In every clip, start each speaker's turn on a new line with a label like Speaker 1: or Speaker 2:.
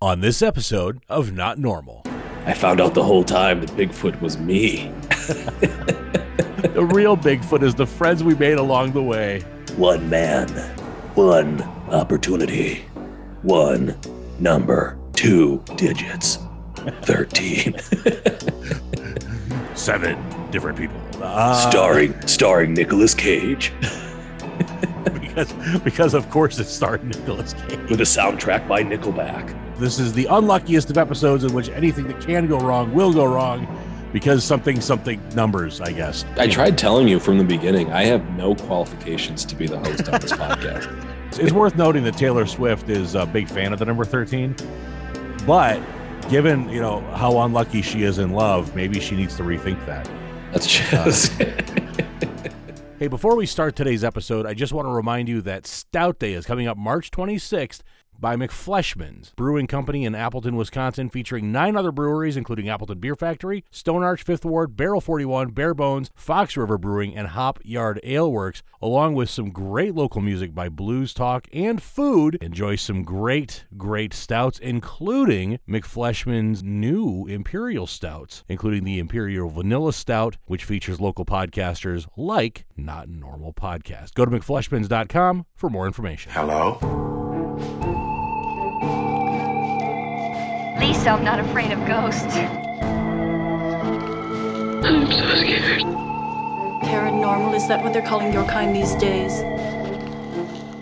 Speaker 1: On this episode of Not Normal,
Speaker 2: I found out the whole time that Bigfoot was me.
Speaker 1: the real Bigfoot is the friends we made along the way.
Speaker 2: One man, one opportunity, one number, two digits, 13.
Speaker 1: Seven different people.
Speaker 2: Uh, starring starring Nicolas Cage.
Speaker 1: because because of course it's starring Nicolas Cage.
Speaker 2: With a soundtrack by Nickelback.
Speaker 1: This is the unluckiest of episodes in which anything that can go wrong will go wrong because something something numbers, I guess.
Speaker 2: I tried telling you from the beginning, I have no qualifications to be the host on this podcast.
Speaker 1: It's worth noting that Taylor Swift is a big fan of the number 13, but given, you know, how unlucky she is in love, maybe she needs to rethink that.
Speaker 2: That's just uh,
Speaker 1: Hey, before we start today's episode, I just want to remind you that Stout Day is coming up March 26th by McFleshman's Brewing Company in Appleton, Wisconsin, featuring nine other breweries, including Appleton Beer Factory, Stone Arch Fifth Ward, Barrel 41, Bare Bones, Fox River Brewing, and Hop Yard Ale Works, along with some great local music by Blues Talk and food. Enjoy some great, great stouts, including McFleshman's new Imperial Stouts, including the Imperial Vanilla Stout, which features local podcasters like Not Normal Podcast. Go to McFleshmans.com for more information.
Speaker 3: Hello?
Speaker 4: Lisa, I'm not afraid of ghosts.
Speaker 5: I'm so scared.
Speaker 6: Paranormal, is that what they're calling your kind these days?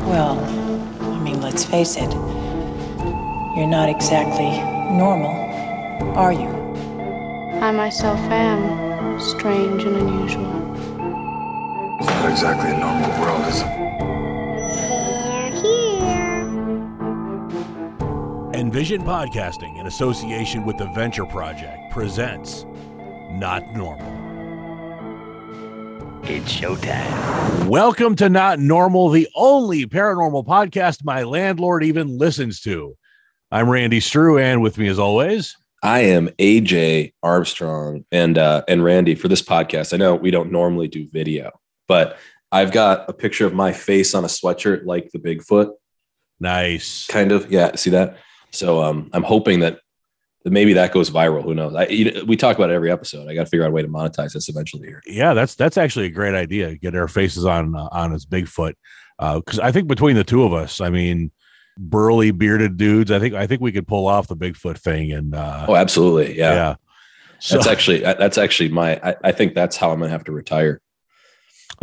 Speaker 7: Well, I mean, let's face it. You're not exactly normal, are you?
Speaker 8: I myself am strange and unusual.
Speaker 3: It's not exactly a normal world, is it?
Speaker 1: Envision Podcasting, in association with the Venture Project, presents Not Normal.
Speaker 2: It's showtime.
Speaker 1: Welcome to Not Normal, the only paranormal podcast my landlord even listens to. I'm Randy Strew, and with me as always,
Speaker 2: I am AJ Armstrong and uh, and Randy for this podcast. I know we don't normally do video, but I've got a picture of my face on a sweatshirt like the Bigfoot.
Speaker 1: Nice.
Speaker 2: Kind of. Yeah, see that? So um, I'm hoping that, that maybe that goes viral. Who knows? I, you know, we talk about it every episode. I got to figure out a way to monetize this eventually here.
Speaker 1: Yeah, that's that's actually a great idea. Get our faces on uh, on his Bigfoot because uh, I think between the two of us, I mean, burly bearded dudes, I think I think we could pull off the Bigfoot thing. And uh,
Speaker 2: oh, absolutely, yeah.
Speaker 1: yeah.
Speaker 2: So, that's actually that's actually my. I, I think that's how I'm gonna have to retire.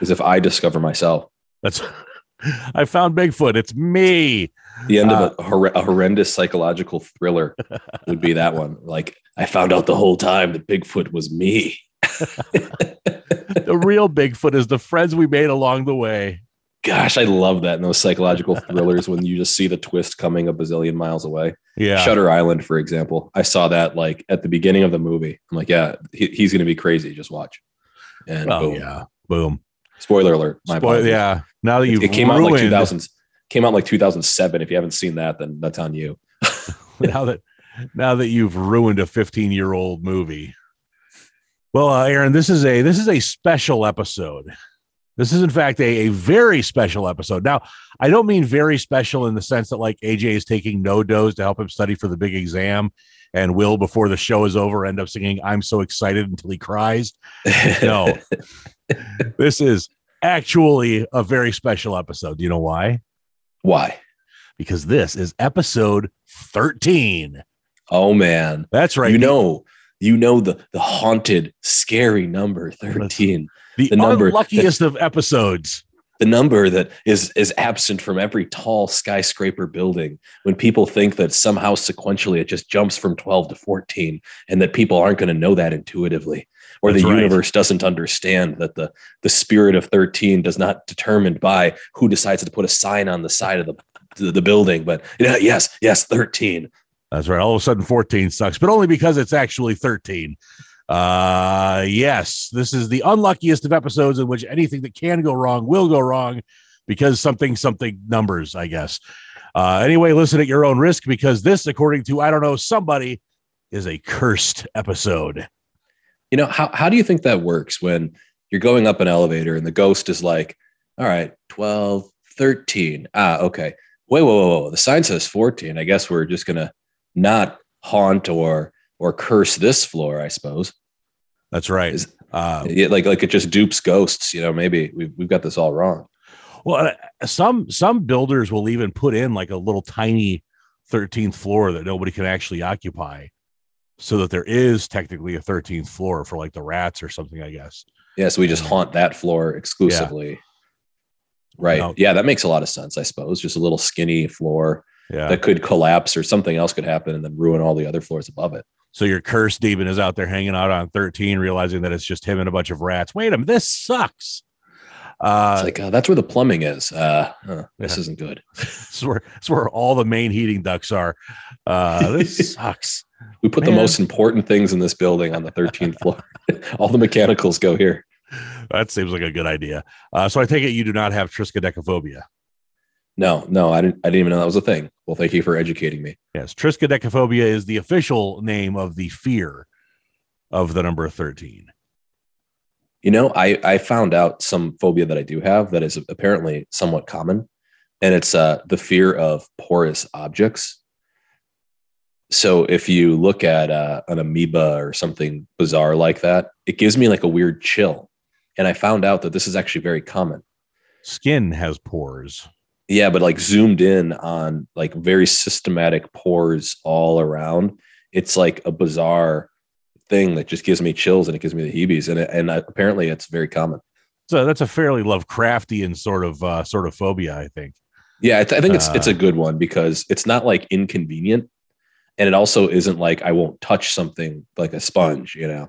Speaker 2: Is if I discover myself.
Speaker 1: That's I found Bigfoot. It's me.
Speaker 2: The end uh, of a, hor- a, horrendous psychological thriller would be that one. Like I found out the whole time that Bigfoot was me.
Speaker 1: the real Bigfoot is the friends we made along the way.
Speaker 2: Gosh, I love that in those psychological thrillers when you just see the twist coming a bazillion miles away.
Speaker 1: Yeah.
Speaker 2: Shutter Island, for example. I saw that like at the beginning of the movie. I'm like, yeah, he, he's going to be crazy. Just watch.
Speaker 1: And oh, boom. yeah. Boom.
Speaker 2: Spoiler alert.
Speaker 1: My Spoiler, yeah. Now that you
Speaker 2: it, it came ruined. out like 2000s came out like 2007. If you haven't seen that, then that's on you.
Speaker 1: now that now that you've ruined a 15 year old movie. Well, uh, Aaron, this is a this is a special episode. This is in fact a, a very special episode. Now, I don't mean very special in the sense that like AJ is taking NoDoz to help him study for the big exam and will before the show is over end up singing I'm so excited until he cries. No. this is actually a very special episode. Do you know why?
Speaker 2: Why?
Speaker 1: Because this is episode 13.
Speaker 2: Oh man.
Speaker 1: That's right.
Speaker 2: You know, you know the the haunted, scary number 13.
Speaker 1: The, the number luckiest of episodes.
Speaker 2: The number that is is absent from every tall skyscraper building when people think that somehow sequentially it just jumps from 12 to 14 and that people aren't going to know that intuitively or That's the right. universe doesn't understand that the the spirit of 13 does not determined by who decides to put a sign on the side of the the, the building but yeah, yes yes 13
Speaker 1: that's right. All of a sudden 14 sucks but only because it's actually 13 uh yes this is the unluckiest of episodes in which anything that can go wrong will go wrong because something something numbers i guess. Uh anyway listen at your own risk because this according to i don't know somebody is a cursed episode
Speaker 2: you know, how, how do you think that works when you're going up an elevator and the ghost is like, all right, 12, 13. Ah, okay. Wait, whoa, whoa, whoa. The sign says 14. I guess we're just gonna not haunt or or curse this floor, I suppose.
Speaker 1: That's right.
Speaker 2: Is-
Speaker 1: Uh,
Speaker 2: Yeah, like like it just dupes ghosts, you know, maybe we've we've got this all wrong.
Speaker 1: well, uh, some some builders will even put in like a little tiny 13th floor that nobody can actually occupy, so that there is technically a 13th floor for like the rats or something. I guess.
Speaker 2: Yeah, so we just haunt that floor exclusively. Right.
Speaker 1: No.
Speaker 2: Yeah, that makes a lot of sense, I suppose. Just a little skinny floor
Speaker 1: Yeah.
Speaker 2: that could collapse or something else could happen and then ruin all the other floors above it.
Speaker 1: So your cursed demon is out there hanging out on 13, realizing that it's just him and a bunch of rats. Wait a minute, this sucks. Uh,
Speaker 2: It's like, uh, that's where the plumbing is. Uh, huh, this
Speaker 1: Yeah.
Speaker 2: isn't good.
Speaker 1: this, is where, this is where all the main heating ducts are. Uh, this sucks.
Speaker 2: We put the most important things in this building on the 13th floor. all the mechanicals go here.
Speaker 1: That seems like a good idea. Uh, so I take it you do not have triskaidekaphobia.
Speaker 2: No, no, I didn't I didn't even know that was a thing. Well, thank you for educating me.
Speaker 1: Yes, triskaidekaphobia is the official name of the fear of the number 13.
Speaker 2: You know, I I found out some phobia that I do have that is apparently somewhat common, and it's uh the fear of porous objects. So if you look at uh, an amoeba or something bizarre like that, it gives me like a weird chill. And I found out that this is actually very common.
Speaker 1: Skin has pores.
Speaker 2: Yeah, but like zoomed in on like very systematic pores all around. It's like a bizarre thing that just gives me chills and it gives me the heebies. And it, and uh, apparently it's very common.
Speaker 1: So that's a fairly Lovecraftian sort of uh, sort of phobia, I think.
Speaker 2: Yeah, I, th- I think it's it's
Speaker 1: Uh,
Speaker 2: a good one because it's not like inconvenient, and it also isn't like I won't touch something like a sponge. You know,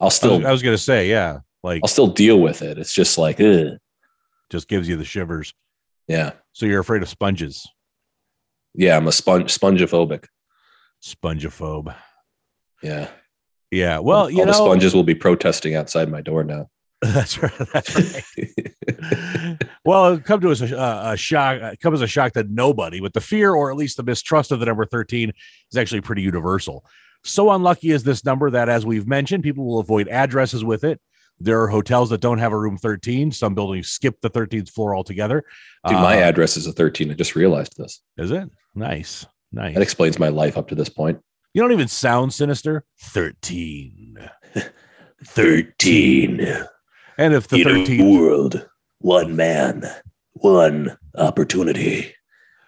Speaker 2: I'll
Speaker 1: I
Speaker 2: still
Speaker 1: was, I was gonna say, yeah, like
Speaker 2: I'll still deal with it. It's just like, ugh.
Speaker 1: just gives you the shivers.
Speaker 2: yeah,
Speaker 1: So you're afraid of sponges,
Speaker 2: yeah. I'm a sponge spongophobic.
Speaker 1: spongophobe.
Speaker 2: Yeah.
Speaker 1: Yeah. Well,
Speaker 2: all
Speaker 1: you
Speaker 2: the
Speaker 1: know, the
Speaker 2: sponges will be protesting outside my door now.
Speaker 1: that's right. That's right. well, it come to us a, a shock. uh, Come as a shock that nobody, with the fear or at least the mistrust of the number thirteen, is actually pretty universal. So unlucky is this number that, as we've mentioned, people will avoid addresses with it. There are hotels that don't have a room 13. Some buildings skip the 13th floor altogether.
Speaker 2: Dude, my
Speaker 1: Uh,
Speaker 2: address is a 13. I just realized this.
Speaker 1: is it nice? Nice.
Speaker 2: That explains my life up to this point.
Speaker 1: You don't even sound sinister. 13.
Speaker 2: 13.
Speaker 1: And if the 13th,
Speaker 2: world, one man, one opportunity,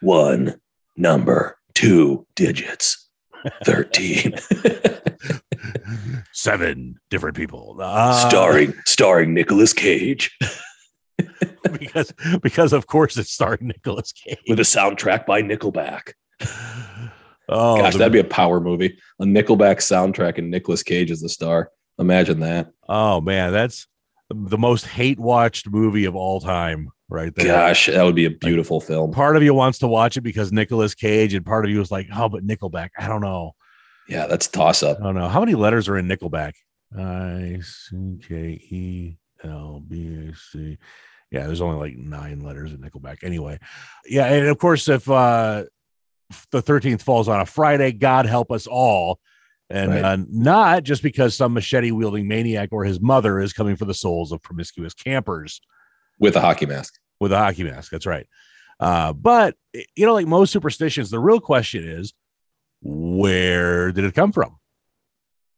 Speaker 2: one number, two digits. 13.
Speaker 1: seven different people. Uh,
Speaker 2: starring starring Nicolas Cage
Speaker 1: because because of course it's starring Nicolas Cage.
Speaker 2: with a soundtrack by Nickelback.
Speaker 1: Oh,
Speaker 2: Gosh,
Speaker 1: the-
Speaker 2: that'd be a power movie. A Nickelback soundtrack and Nicolas Cage as the star. Imagine that.
Speaker 1: oh man, that's the most hate watched movie of all time, right there.
Speaker 2: Gosh, that would be a beautiful film.
Speaker 1: Part of you wants to watch it because Nicolas Cage, and part of you is like, oh, but Nickelback. I don't know.
Speaker 2: Yeah, that's toss up.
Speaker 1: I don't know. How many letters are in Nickelback? I C K E L B A C. Yeah, there's only like nine letters in Nickelback. Anyway, yeah, and of course, if uh the 13th falls on a Friday, God help us all. And
Speaker 2: Right.
Speaker 1: uh, not just because some machete wielding maniac or his mother is coming for the souls of promiscuous campers
Speaker 2: With a hockey mask.
Speaker 1: with a hockey mask. That's right. Uh, but you know, like most superstitions, the real question is, where did it come from?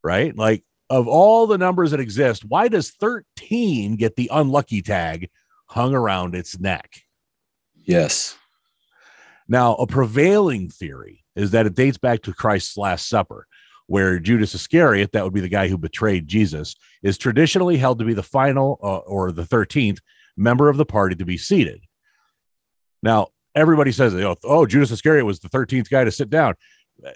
Speaker 1: Right? Like, of all the numbers that exist, why does 13 get the unlucky tag hung around its neck?
Speaker 2: Yes.
Speaker 1: Now, a prevailing theory is that it dates back to Christ's Last Supper, where Judas Iscariot, that would be the guy who betrayed Jesus, is traditionally held to be the final uh, or the 13th member of the party to be seated. Now, everybody says, oh, oh, Judas Iscariot was the 13th guy to sit down.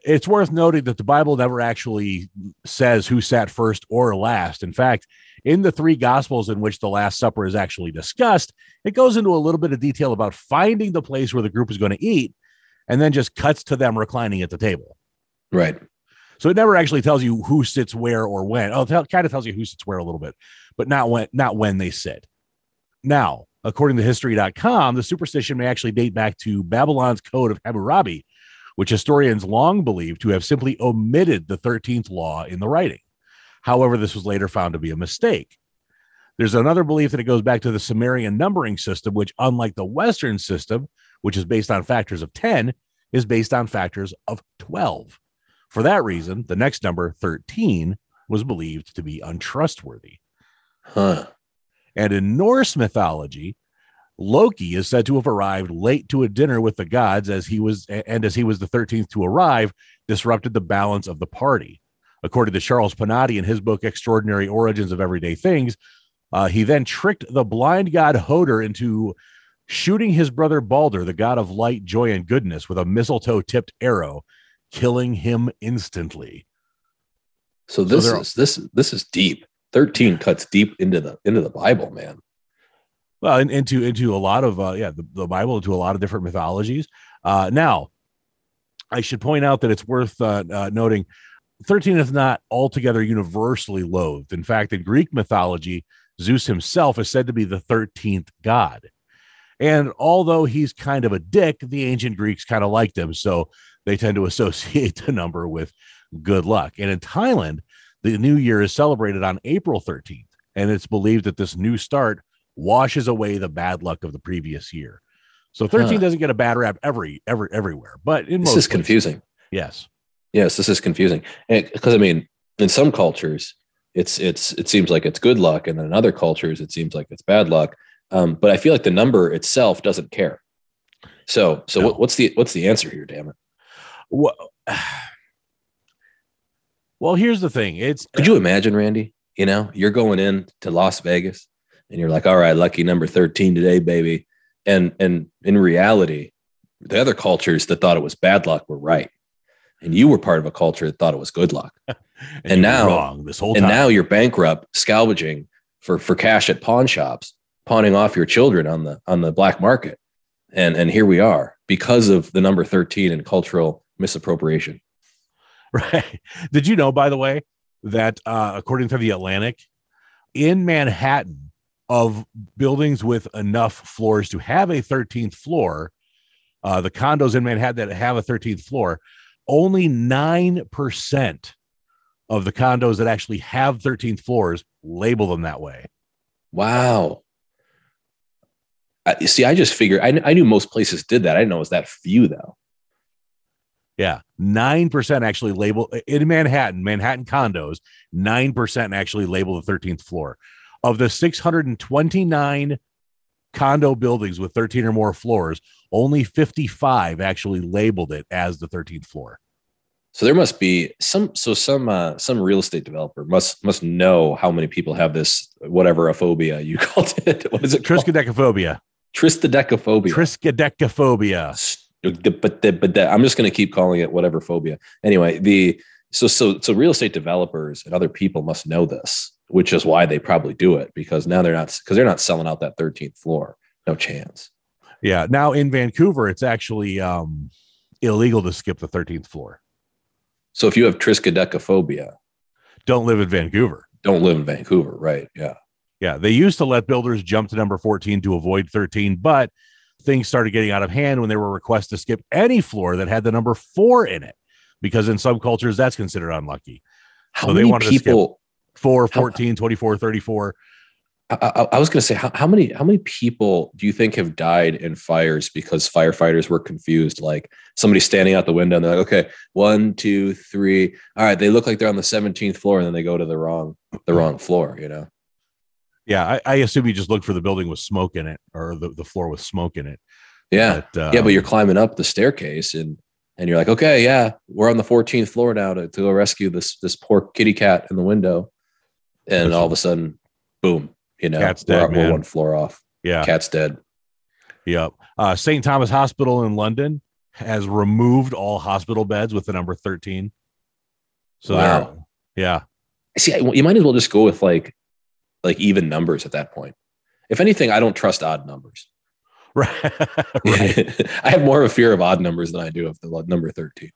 Speaker 1: It's worth noting that the Bible never actually says who sat first or last. In fact, in the three gospels in which the Last Supper is actually discussed, it goes into a little bit of detail about finding the place where the group is going to eat and then just cuts to them reclining at the table.
Speaker 2: Right.
Speaker 1: So it never actually tells you who sits where or when. Oh, it kind of tells you who sits where a little bit, but not when not when they sit. Now, according to history.com, the superstition may actually date back to Babylon's code of Hammurabi, which historians long believed to have simply omitted the 13th law in the writing. However, this was later found to be a mistake. There's another belief that it goes back to the Sumerian numbering system, which, unlike the Western system, which is based on factors of 10, is based on factors of 12. For that reason, the next number, 13, was believed to be untrustworthy.
Speaker 2: Huh.
Speaker 1: And in Norse mythology, Loki is said to have arrived late to a dinner with the gods as he was and as he was the 13th to arrive, disrupted the balance of the party. According to Charles Panati in his book Extraordinary Origins of Everyday Things, uh, he then tricked the blind god Hoder into shooting his brother Balder, the god of light, joy, and goodness, with a mistletoe tipped arrow, killing him instantly.
Speaker 2: So this
Speaker 1: they're-
Speaker 2: is this this is deep. Thirteen cuts deep into the into the Bible, man.
Speaker 1: well in, into into a lot of uh yeah the, the bible into a lot of different mythologies uh now i should point out that it's worth uh, uh noting 13 is not altogether universally loathed in fact in greek mythology zeus himself is said to be the 13th god and although he's kind of a dick the ancient greeks kind of liked him so they tend to associate the number with good luck and in thailand the new year is celebrated on april 13th and it's believed that this new start washes away the bad luck of the previous year. So 13
Speaker 2: Huh.
Speaker 1: doesn't get a bad rap every every everywhere, but in
Speaker 2: This
Speaker 1: most
Speaker 2: is
Speaker 1: places-
Speaker 2: confusing.
Speaker 1: Yes.
Speaker 2: Yes, this is confusing. Because I mean, in some cultures, it's it's it seems like it's good luck, and then in other cultures, it seems like it's bad luck. Um, but I feel like the number itself doesn't care. So so
Speaker 1: No.
Speaker 2: what, what's the what's the answer here? Damn it!
Speaker 1: Well, well, here's the thing. It's
Speaker 2: Could you imagine, Randy? You know, you're going in to Las Vegas, and you're like, "All right, lucky number thirteen today, baby." And and in reality, the other cultures that thought it was bad luck were right, and you were part of a culture that thought it was good luck.
Speaker 1: and,
Speaker 2: and now-
Speaker 1: wrong this whole
Speaker 2: and now you're bankrupt scavenging for for cash at pawn shops pawning off your children on the on the black market and and here we are because of the number 13 and cultural misappropriation
Speaker 1: Right. Did you know, by the way, that uh, according to the Atlantic, in Manhattan, of buildings with enough floors to have a 13th floor, uh, the condos in Manhattan that have a 13th floor, only 9% of the condos that actually have 13th floors label them that way.
Speaker 2: wow I, see i just figured I, I knew most places did that i didn't know it was that few though
Speaker 1: Yeah. 9% actually label in Manhattan, Manhattan condos, 9% actually label the 13th floor. Of the 629 condo buildings with 13 or more floors, only 55 actually labeled it as the 13th floor.
Speaker 2: so there must be some so some uh, some real estate developer must must know how many people have this whatever a phobia you called it what is it?
Speaker 1: Triskaidekaphobia.
Speaker 2: triskaidekaphobia
Speaker 1: Triskaidekaphobia.
Speaker 2: St- but the, but the, I'm just going to keep calling it whatever phobia. Anyway, the so so so real estate developers and other people must know this, which is why they probably do it because now they're not because they're not selling out that 13th floor. No chance.
Speaker 1: Yeah. Now in Vancouver, it's actually um, illegal to skip the 13th floor.
Speaker 2: So if you have triskaidekaphobia,
Speaker 1: Don't live in Vancouver.
Speaker 2: don't live in Vancouver, right? Yeah.
Speaker 1: Yeah, they used to let builders jump to number 14 to avoid 13, but things started getting out of hand when there were requests to skip any floor that had the number four in it, because in some cultures that's considered unlucky.
Speaker 2: How
Speaker 1: So they
Speaker 2: many
Speaker 1: wanted to skip-
Speaker 2: people?
Speaker 1: 4,
Speaker 2: How-
Speaker 1: 14, 24, 34.
Speaker 2: I, I, I was going to say how, how many how many people do you think have died in fires because firefighters were confused? Like somebody standing out the window and they're like, okay, one, two, three. All right, they look like they're on the 17th floor, and then they go to the wrong the mm. wrong floor. You know.
Speaker 1: Yeah, I, I assume you just looked for the building with smoke in it or the, the floor with smoke in it.
Speaker 2: Yeah,
Speaker 1: But,
Speaker 2: yeah, but
Speaker 1: um,
Speaker 2: you're climbing up the staircase and and you're like, okay, yeah, we're on the 14th floor now to, to go rescue this this poor kitty cat in the window, and all of a sudden, boom, you know,
Speaker 1: Cat's
Speaker 2: we're,
Speaker 1: dead,
Speaker 2: we're one floor off.
Speaker 1: Yeah.
Speaker 2: Cat's dead.
Speaker 1: Yep. Uh, St. Thomas Hospital in London has removed all hospital beds with the number 13. So,
Speaker 2: Wow.
Speaker 1: yeah.
Speaker 2: See, you might as well just go with like like even numbers at that point. If anything, I don't trust odd numbers.
Speaker 1: Right. right.
Speaker 2: I have more of a fear of odd numbers than I do of the number 13.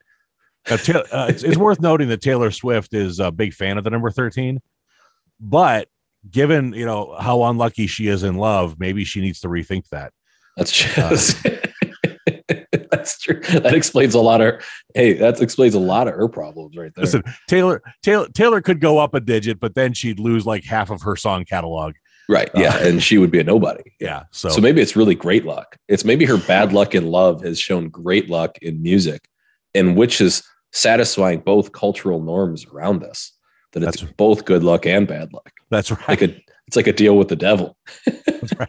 Speaker 1: Uh, Ta- uh, it's, it's worth noting that Taylor Swift is a big fan of the number 13, but given you know how unlucky she is in love, maybe she needs to rethink that.
Speaker 2: That's just that's true. That explains a lot of hey, that explains a lot of her problems right there.
Speaker 1: Listen, Taylor Taylor Taylor could go up a digit, but then she'd lose like half of her song catalog.
Speaker 2: Right. Yeah.
Speaker 1: Uh,
Speaker 2: and she would be a nobody.
Speaker 1: Yeah. So,
Speaker 2: So, maybe it's really great luck. It's maybe her bad luck in love has shown great luck in music, and which is satisfying both cultural norms around us. That it's both good luck and bad luck.
Speaker 1: that's right.
Speaker 2: Like a it's like a deal with the devil.
Speaker 1: That's right.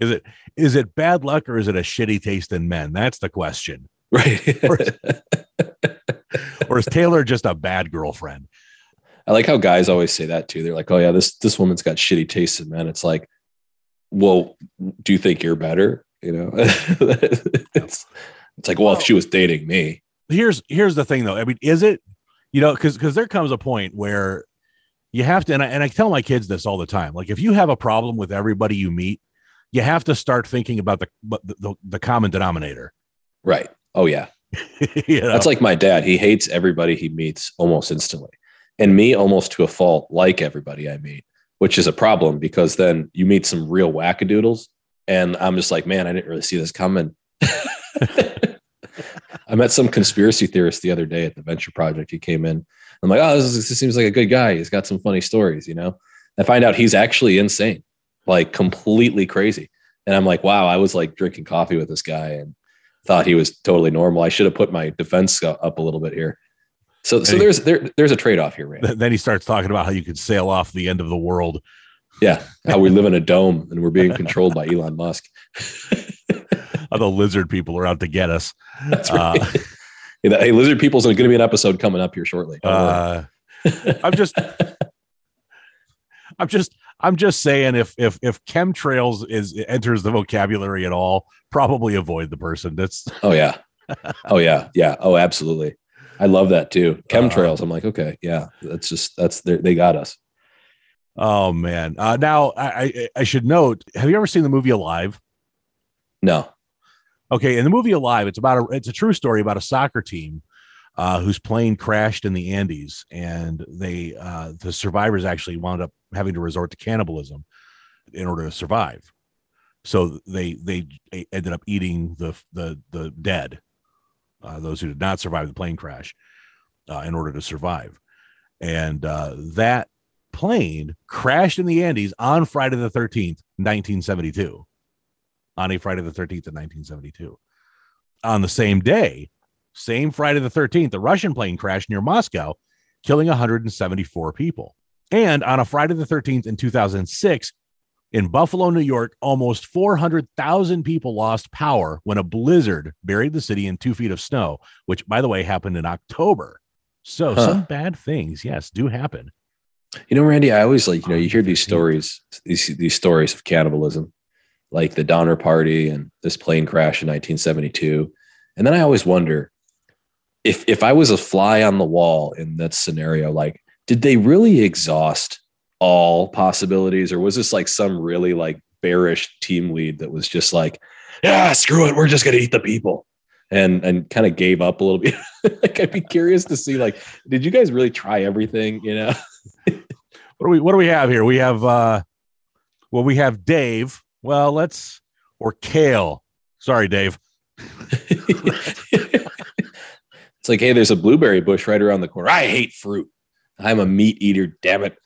Speaker 1: Is it is it bad luck or is it a shitty taste in men? That's the question.
Speaker 2: Right.
Speaker 1: Or is Taylor just a bad girlfriend?
Speaker 2: I like how guys always say that too. They're like, "Oh yeah, this this woman's got shitty taste in men." It's like, well, do you think you're better? You know, it's it's like, well, if she was dating me,
Speaker 1: Here's here's the thing though. I mean, is it you know because because there comes a point where you have to and I, and I tell my kids this all the time. Like if you have a problem with everybody you meet, you have to start thinking about the the, the, common denominator.
Speaker 2: right? Oh yeah,
Speaker 1: you know?
Speaker 2: that's like my dad. He hates everybody he meets almost instantly, and me almost to a fault, like everybody I meet, which is a problem because then you meet some real wackadoodles, and I'm just like, man, I didn't really see this coming. I met some conspiracy theorist the other day at the venture project. He came in. I'm like, oh, this, is- this seems like a good guy. He's got some funny stories, you know. I find out he's actually insane, like completely crazy. And I'm like, wow, I was like drinking coffee with this guy and thought he was totally normal. I should have put my defense up a little bit here. So, so
Speaker 1: Hey.
Speaker 2: there's there, there's a trade off here.
Speaker 1: Then he starts talking about how you could sail off the end of the world.
Speaker 2: Yeah, how we live in a dome and we're being controlled by Elon Musk.
Speaker 1: How the lizard people are out to get us.
Speaker 2: That's
Speaker 1: Uh,
Speaker 2: right. hey, hey, lizard people's going to be an episode coming up here shortly.
Speaker 1: Uh, I'm just, I'm just, I'm just saying if if if chemtrails is enters the vocabulary at all, probably avoid the person. That's
Speaker 2: Oh yeah. Oh yeah. Yeah. Oh, absolutely. I love that too. Chemtrails. I'm like, okay, yeah, that's just that's they they got us.
Speaker 1: oh man. Uh, now I, I I should note. Have you ever seen the movie Alive?
Speaker 2: No.
Speaker 1: Okay, in the movie Alive, it's about a it's a true story about a soccer team uh, whose plane crashed in the Andes, and they uh, the survivors actually wound up having to resort to cannibalism in order to survive. So they they ended up eating the the the dead, uh, those who did not survive the plane crash, uh, in order to survive, and uh, that plane crashed in the Andes on Friday the thirteenth, nineteen seventy two on a Friday the 13th of 1972. On the same day, same Friday the 13th, the Russian plane crashed near Moscow, killing 174 people. And on a Friday the 13th in 2006, in Buffalo, New York, almost 400,000 people lost power when a blizzard buried the city in two feet of snow, which, by the way, happened in October. So
Speaker 2: Huh.
Speaker 1: some bad things, yes, do happen.
Speaker 2: You know, Randy, I always like, you know, you hear these stories, these these stories of cannibalism, like the Donner Party and this plane crash in 1972. And then I always wonder if if I was a fly on the wall in that scenario, like, did they really exhaust all possibilities, or was this like some really like bearish team lead that was just like, yeah, screw it, we're just gonna eat the people. And and kind of gave up a little bit. like I'd be curious to see, like, did you guys really try everything? You know?
Speaker 1: What do we what do we have here? We have uh well, we have Dave. Well, let's or Kale. Sorry, Dave.
Speaker 2: it's like, hey, there's a blueberry bush right around the corner. I hate fruit. I'm a meat eater. Damn it.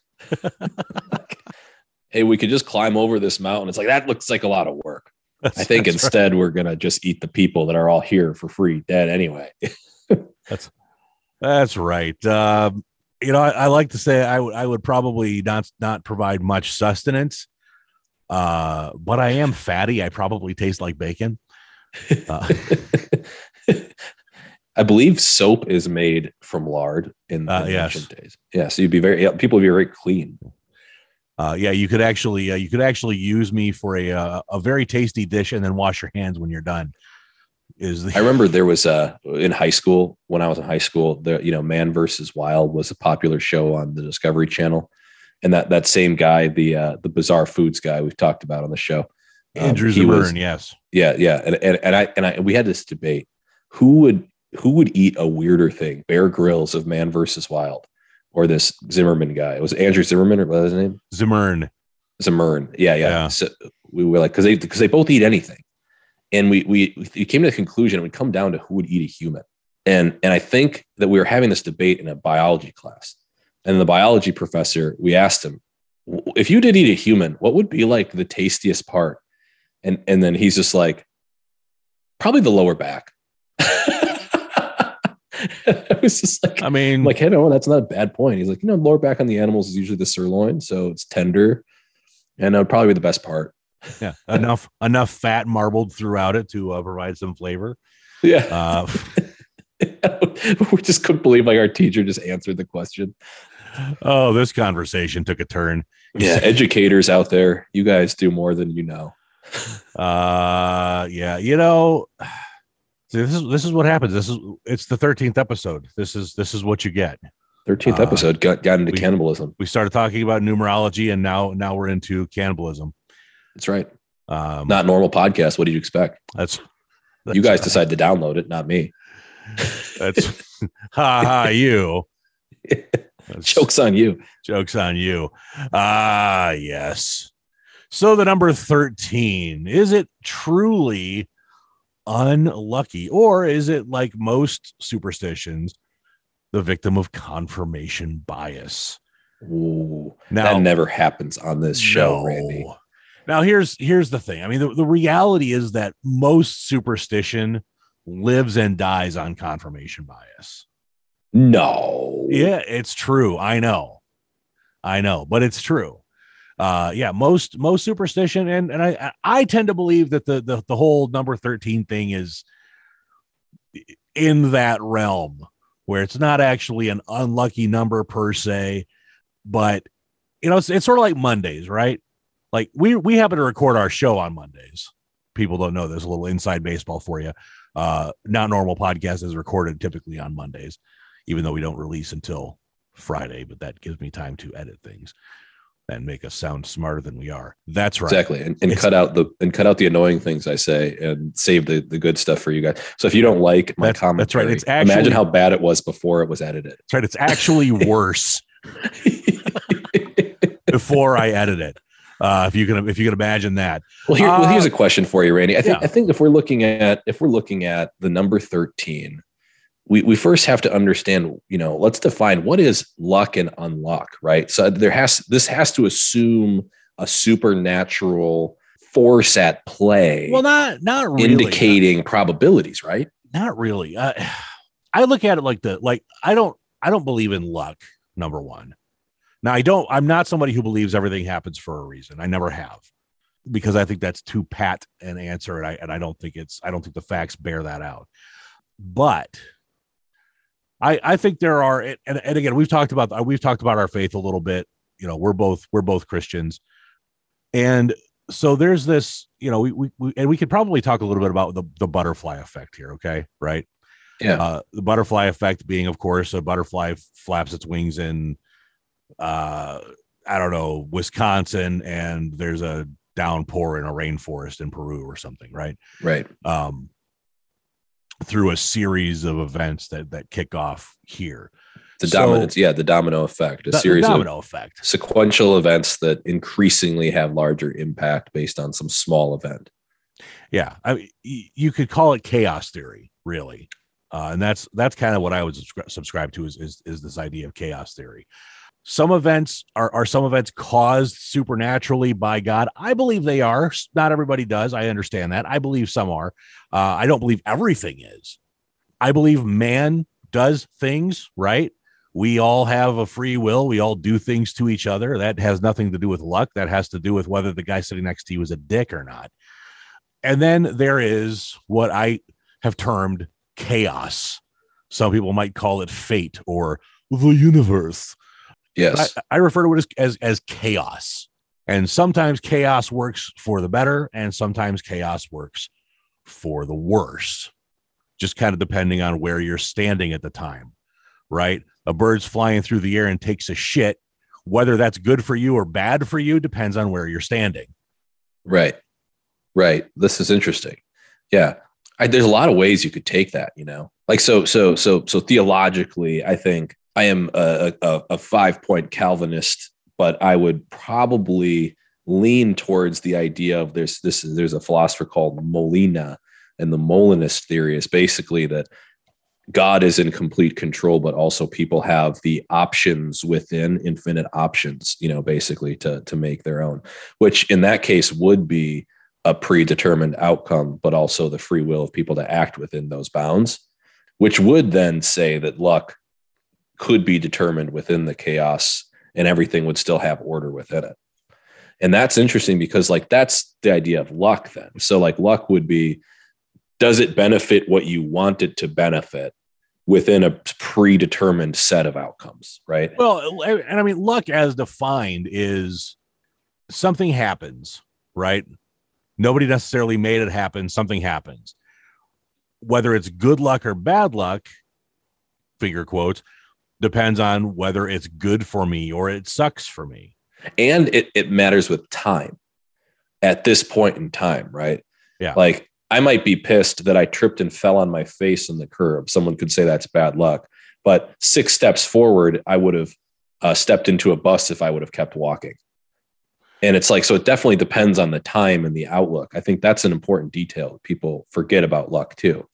Speaker 2: hey, we could just climb over this mountain. It's like that looks like a lot of work. I think
Speaker 1: That's right.
Speaker 2: instead we're gonna just eat the people that are all here for free, dead anyway.
Speaker 1: That's that's right. Um, you know, I, I like to say I would I would probably not not provide much sustenance. Uh, but I am fatty. I probably taste like bacon. Uh,
Speaker 2: I believe soap is made from lard in,
Speaker 1: Uh,
Speaker 2: in
Speaker 1: yes.
Speaker 2: ancient days. Yeah, so you'd be very people would be very clean.
Speaker 1: uh, yeah, you could actually uh, you could actually use me for a uh, a very tasty dish and then wash your hands when you're done. Is the
Speaker 2: I remember there was a in high school when I was in high school. The you know Man versus Wild was a popular show on the Discovery Channel, and that that same guy, the uh, the bizarre foods guy we've talked about on the show, um,
Speaker 1: Andrew
Speaker 2: was-
Speaker 1: Zimmern? Yes.
Speaker 2: yeah, yeah, and, and and I and I we had this debate: who would who would eat a weirder thing, Bear Grylls of Man versus Wild, or this Zimmerman guy? It was Andrew Zimmerman, or what was his name?
Speaker 1: Zimmern.
Speaker 2: Zimmern. Yeah, yeah.
Speaker 1: Yeah.
Speaker 2: So we were like, because they because they both eat anything, and we we we came to the conclusion it would come down to who would eat a human, and and I think that we were having this debate in a biology class, and the biology professor we asked him, if you did eat a human, what would be like the tastiest part? And and then he's just like, probably the lower back. I was just like,
Speaker 1: I mean,
Speaker 2: I'm like, hey, no, that's not a bad point. He's like, you know, lower back on the animals is usually the sirloin, so it's tender, and that would probably be the best part.
Speaker 1: yeah, enough enough fat marbled throughout it to uh, provide some flavor.
Speaker 2: Yeah,
Speaker 1: Uh,
Speaker 2: we just couldn't believe like our teacher just answered the question.
Speaker 1: oh, this conversation took a turn.
Speaker 2: Yeah, educators out there, you guys do more than you know.
Speaker 1: Uh, yeah, you know, see, this is this is what happens. This is it's the thirteenth episode. This is this is what you get.
Speaker 2: Thirteenth
Speaker 1: Uh,
Speaker 2: episode got got into
Speaker 1: we-
Speaker 2: cannibalism.
Speaker 1: We started talking about numerology, and now now we're into cannibalism.
Speaker 2: That's right.
Speaker 1: Um,
Speaker 2: Not normal podcast. What did you expect?
Speaker 1: that's,
Speaker 2: you guys
Speaker 1: right.
Speaker 2: decided to download it, not me.
Speaker 1: That's ha ha you. That's-
Speaker 2: Jokes on you.
Speaker 1: Joke's on you. Ah, yes. So the number 13, is it truly unlucky or is it like most superstitions the victim of confirmation bias?
Speaker 2: Ooh,
Speaker 1: Now
Speaker 2: that never happens on this show,
Speaker 1: no.
Speaker 2: Randy.
Speaker 1: Now here's here's the thing. I mean the, the reality is that most superstition lives and dies on confirmation bias.
Speaker 2: No.
Speaker 1: Yeah, it's true. I know. I know, but it's true. Uh yeah, most most superstition and and I I tend to believe that the the, the whole number 13 thing is in that realm where it's not actually an unlucky number per se, but you know, it's, it's sort of like Mondays, right? Like we we happen to record our show on Mondays. People don't know this. A little inside baseball for you. Uh, not normal podcast is recorded typically on Mondays, even though we don't release until Friday. But that gives me time to edit things and make us sound smarter than we are. That's right.
Speaker 2: Exactly. And, and cut out the and cut out the annoying things I say and save the, the good stuff for you guys. So if you don't like my
Speaker 1: That's-
Speaker 2: commentary,
Speaker 1: that's right. It's
Speaker 2: imagine
Speaker 1: actually-
Speaker 2: how bad it was before it was edited.
Speaker 1: That's right. It's actually worse before I edit it. Uh, if you can, if you can imagine that.
Speaker 2: Well, here, well, here's
Speaker 1: Uh,
Speaker 2: a question for you, Randy. I think
Speaker 1: yeah.
Speaker 2: I think if we're looking at if we're looking at the number 13, we, we first have to understand, you know, let's define what is luck and unluck, right? So there has this has to assume a supernatural force at play
Speaker 1: Well, not not really.
Speaker 2: indicating probabilities, right?
Speaker 1: not really. Uh, I look at it like the like I don't I don't believe in luck. Number one. Now I don't. I'm not somebody who believes everything happens for a reason. I never have, because I think that's too pat an answer, and I and I don't think it's I don't think the facts bear that out. But I I think there are and, and again we've talked about we've talked about our faith a little bit. You know we're both we're both Christians, and so there's this you know we, we, we and we could probably talk a little bit about the the butterfly effect here. Okay, right?
Speaker 2: Yeah.
Speaker 1: Uh, the butterfly effect being, of course, a butterfly flaps its wings in, uh, I don't know, Wisconsin, and there's a downpour in a rainforest in Peru or something, right?
Speaker 2: Right.
Speaker 1: Um, through a series of events that that kick off here.
Speaker 2: The
Speaker 1: So-
Speaker 2: dominance, yeah, the domino effect, a
Speaker 1: The- the
Speaker 2: series of
Speaker 1: domino effect.
Speaker 2: sequential events that increasingly have larger impact based on some small event.
Speaker 1: Yeah, I mean, you could call it chaos theory, really, uh, and that's that's kind of what I would subscribe to is, is is this idea of chaos theory. Some events are are some events caused supernaturally by God. I believe they are. Not everybody does. I understand that. I believe some are. Uh, I don't believe everything is. I believe man does things right. We all have a free will. We all do things to each other. That has nothing to do with luck. That has to do with whether the guy sitting next to you is a dick or not. And then there is what I have termed chaos. Some people might call it fate or the universe.
Speaker 2: Yes.
Speaker 1: I, I refer to it as, as as chaos. And sometimes chaos works for the better, and sometimes chaos works for the worse. Just kind of depending on where you're standing at the time, right? A bird's flying through the air and takes a shit. Whether that's good for you or bad for you depends on where you're standing.
Speaker 2: Right. Right. This is interesting. Yeah. I, there's a lot of ways you could take that, you know, like so, so, so, so theologically, I think I am a, a, a five point Calvinist, but I would probably lean towards the idea of there's this, there's a philosopher called Molina and the Molinist theory is basically that God is in complete control, but also people have the options within infinite options, you know, basically to to make their own, which in that case would be a predetermined outcome, but also the free will of people to act within those bounds, which would then say that luck could be determined within the chaos and everything would still have order within it. And that's interesting because like that's the idea of luck then. So like luck would be does it benefit what you want it to benefit within a predetermined set of outcomes, right?
Speaker 1: Well, and I mean, luck as defined is something happens, right? Nobody necessarily made it happen. Something happens. Whether it's good luck or bad luck, finger quotes, depends on whether it's good for me or it sucks for me.
Speaker 2: And it, it matters with time at this point in time, right?
Speaker 1: Yeah.
Speaker 2: Like I might be pissed that I tripped and fell on my face in the curb. Someone could say that's bad luck. But six steps forward, I would have uh, stepped into a bus if I would have kept walking. And it's like, so it definitely depends on the time and the outlook. I think that's an important detail. People forget about luck too.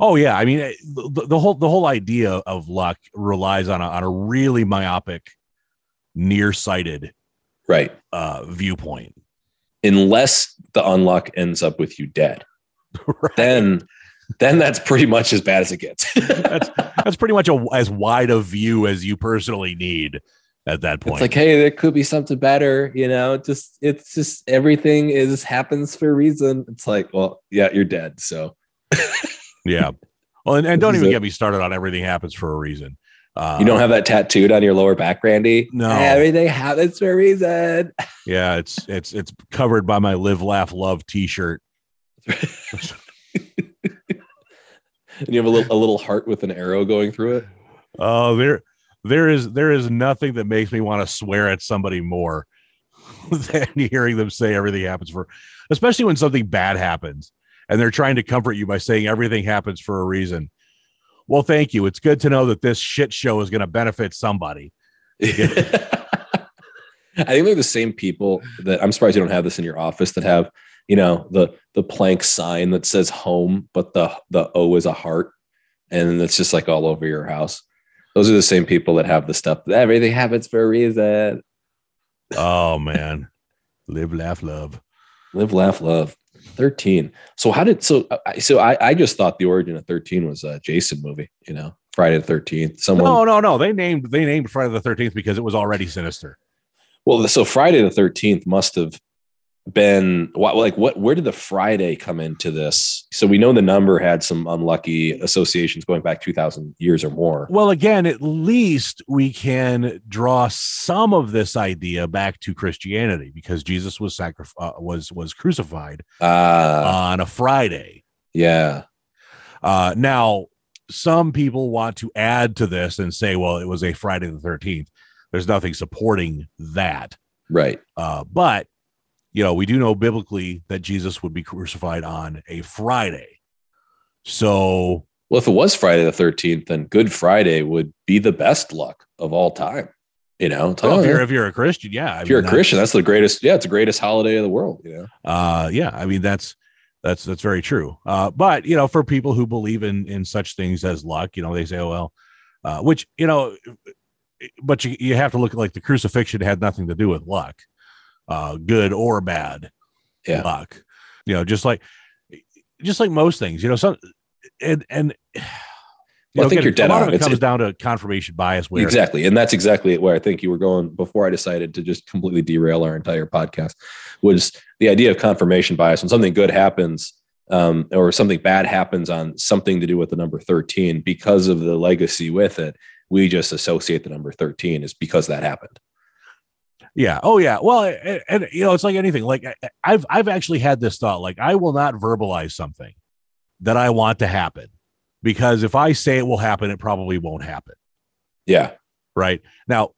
Speaker 1: Oh yeah, I mean the, the whole the whole idea of luck relies on a, on a really myopic, nearsighted,
Speaker 2: right
Speaker 1: uh, viewpoint.
Speaker 2: Unless the unluck ends up with you dead, right. then then that's pretty much as bad as it gets.
Speaker 1: that's that's pretty much a, as wide a view as you personally need at that point.
Speaker 2: It's like, hey, there could be something better, you know. Just it's just everything is happens for a reason. It's like, well, yeah, you're dead. So
Speaker 1: yeah. Well, and, and don't even get me started on everything happens for a reason.
Speaker 2: Uh, you don't have that tattooed on your lower back, Randy.
Speaker 1: No,
Speaker 2: everything happens for a reason.
Speaker 1: Yeah, it's it's it's covered by my live, laugh, love T-shirt.
Speaker 2: and you have a little a little heart with an arrow going through it.
Speaker 1: Oh, there there is there is nothing that makes me want to swear at somebody more than hearing them say everything happens for, especially when something bad happens and they're trying to comfort you by saying everything happens for a reason. Well, thank you. It's good to know that this shit show is going to benefit somebody.
Speaker 2: I think they're the same people that I'm surprised you don't have this in your office that have, you know, the the plank sign that says home, but the the O is a heart, and it's just like all over your house. Those are the same people that have the stuff. Everything happens for a reason.
Speaker 1: Oh man, live, laugh, love.
Speaker 2: Live, laugh, love. 13. So how did so so I, I just thought the origin of 13 was a Jason movie, you know, Friday the 13th. Someone
Speaker 1: No, no, no. They named they named Friday the 13th because it was already sinister.
Speaker 2: Well, so Friday the 13th must have been what like what where did the Friday come into this? So we know the number had some unlucky associations going back 2000 years or more.
Speaker 1: Well, again, at least we can draw some of this idea back to Christianity because Jesus was sacrificed uh, was was crucified
Speaker 2: uh,
Speaker 1: on a Friday.
Speaker 2: Yeah.
Speaker 1: Uh, now some people want to add to this and say, well, it was a Friday the 13th. There's nothing supporting that.
Speaker 2: Right.
Speaker 1: Uh, but you know, we do know biblically that Jesus would be crucified on a Friday. So,
Speaker 2: well, if it was Friday the 13th, then Good Friday would be the best luck of all time. You know,
Speaker 1: well, oh, if you're if you're a Christian, yeah.
Speaker 2: I if you're a Christian, that's the greatest. Yeah, it's the greatest holiday of the world. You know.
Speaker 1: Uh, yeah. I mean, that's that's that's very true. Uh, but you know, for people who believe in in such things as luck, you know, they say, oh well, uh, which you know, but you you have to look at like the crucifixion had nothing to do with luck uh, good or bad
Speaker 2: yeah.
Speaker 1: luck. You know, just like just like most things, you know, some and and
Speaker 2: well, know, I think again, you're dead
Speaker 1: a lot
Speaker 2: on.
Speaker 1: Of it comes down to confirmation bias. Where
Speaker 2: exactly, and that's exactly where I think you were going before I decided to just completely derail our entire podcast. Was the idea of confirmation bias when something good happens um, or something bad happens on something to do with the number 13 because of the legacy with it we just associate the number 13 is because that happened
Speaker 1: yeah. Oh, yeah. Well, and, and, you know, it's like anything. Like I've I've actually had this thought. Like I will not verbalize something that I want to happen because if I say it will happen, it probably won't happen.
Speaker 2: Yeah.
Speaker 1: Right now,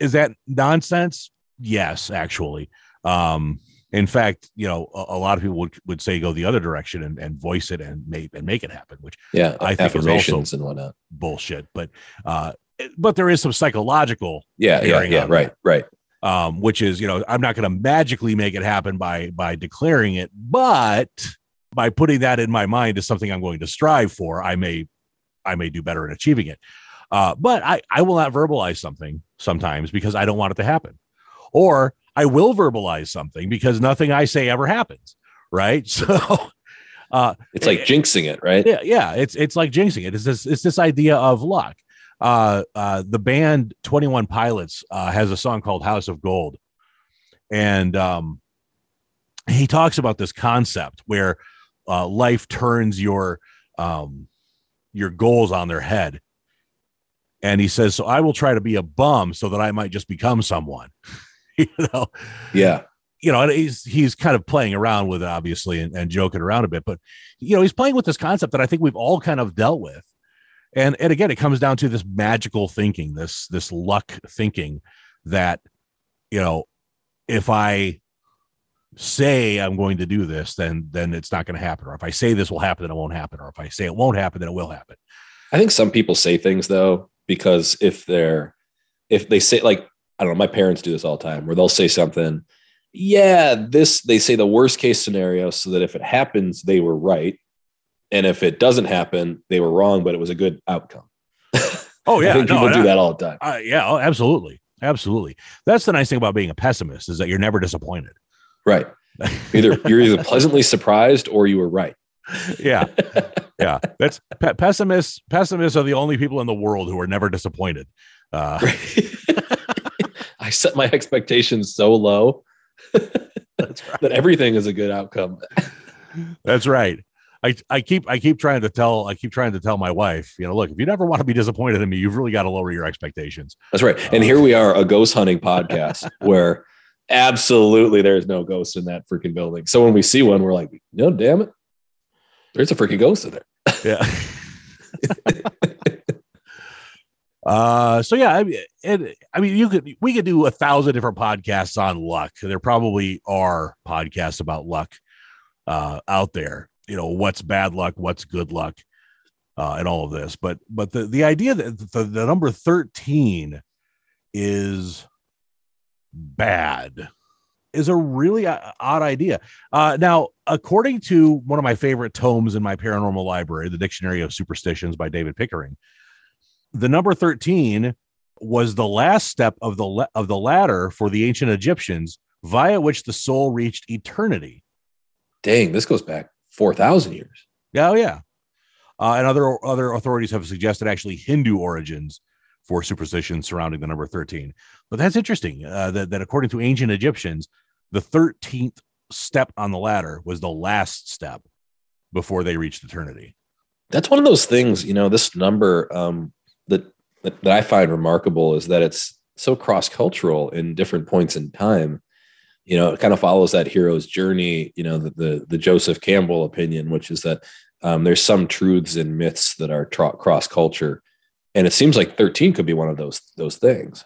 Speaker 1: is that nonsense? Yes, actually. Um, in fact, you know, a, a, lot of people would, would say go the other direction and, and voice it and make and make it happen, which
Speaker 2: yeah,
Speaker 1: I think is also
Speaker 2: and whatnot.
Speaker 1: bullshit. But uh, but there is some psychological
Speaker 2: yeah yeah yeah right
Speaker 1: that.
Speaker 2: right
Speaker 1: um, which is you know I'm not going to magically make it happen by by declaring it, but by putting that in my mind as something I'm going to strive for, I may I may do better in achieving it. Uh, but I, I will not verbalize something sometimes because I don't want it to happen. Or I will verbalize something because nothing I say ever happens. Right. So uh,
Speaker 2: It's like jinxing it, right?
Speaker 1: yeah, yeah, it's it's like jinxing it. It's this it's this idea of luck. Uh, uh, the band Twenty One Pilots uh, has a song called House of Gold, and um, he talks about this concept where uh, life turns your um, your goals on their head. And he says, "So I will try to be a bum so that I might just become someone." you know,
Speaker 2: Yeah.
Speaker 1: you know, and he's he's kind of playing around with it, obviously, and, and joking around a bit. But you know, he's playing with this concept that I think we've all kind of dealt with. And and again, it comes down to this magical thinking, this this luck thinking that, you know, if I say I'm going to do this, then then it's not going to happen. Or if I say this will happen, then it won't happen. Or if I say it won't happen, then it will happen.
Speaker 2: I think some people say things though because if they're if they say like I don't know, my parents do this all the time where they'll say something, yeah, this they say the worst case scenario so that if it happens, they were right. And if it doesn't happen, they were wrong, but it was a good outcome.
Speaker 1: Oh yeah,
Speaker 2: think
Speaker 1: no,
Speaker 2: people do
Speaker 1: I-
Speaker 2: that all the time.
Speaker 1: Uh, yeah, oh, absolutely, absolutely. That's the nice thing about being a pessimist is that you're never disappointed.
Speaker 2: Right. Either you're either pleasantly surprised or you were right.
Speaker 1: yeah yeah that's pe- pessimists pessimists are the only people in the world who are never disappointed uh
Speaker 2: I set my expectations so low that everything is a good outcome.
Speaker 1: that's right I, I keep I keep trying to tell I keep trying to tell my wife, you know, look, if you never want to be disappointed in me, you've really got to lower your expectations.
Speaker 2: That's right. And here we are, a ghost hunting podcast where absolutely there's no ghost in that freaking building. So when we see one, we're like, no, damn it. There's a freaking ghost in there.
Speaker 1: Yeah. uh so yeah, I mean, and I mean you could we could do a thousand different podcasts on luck. There probably are podcasts about luck uh out there. You know, what's bad luck, what's good luck, uh, and all of this. But but the the idea that the, the number 13 is bad is a really uh, odd idea. Uh, now, according to one of my favorite tomes in my paranormal library, the Dictionary of Superstitions by David Pickering, the number 13 was the last step of the la- of the ladder for the ancient Egyptians via which the soul reached eternity.
Speaker 2: Dang, this goes back 4,000 years.
Speaker 1: Yeah, oh yeah. Uh, and other other authorities have suggested actually Hindu origins for superstitions surrounding the number 13. But that's interesting uh, that, that according to ancient Egyptians, the 13th step on the ladder was the last step before they reached eternity.
Speaker 2: That's one of those things, you know, this number um, that, that, that I find remarkable is that it's so cross cultural in different points in time. You know, it kind of follows that hero's journey, you know, the, the, the Joseph Campbell opinion, which is that um, there's some truths and myths that are tro- cross culture. And it seems like 13 could be one of those those things.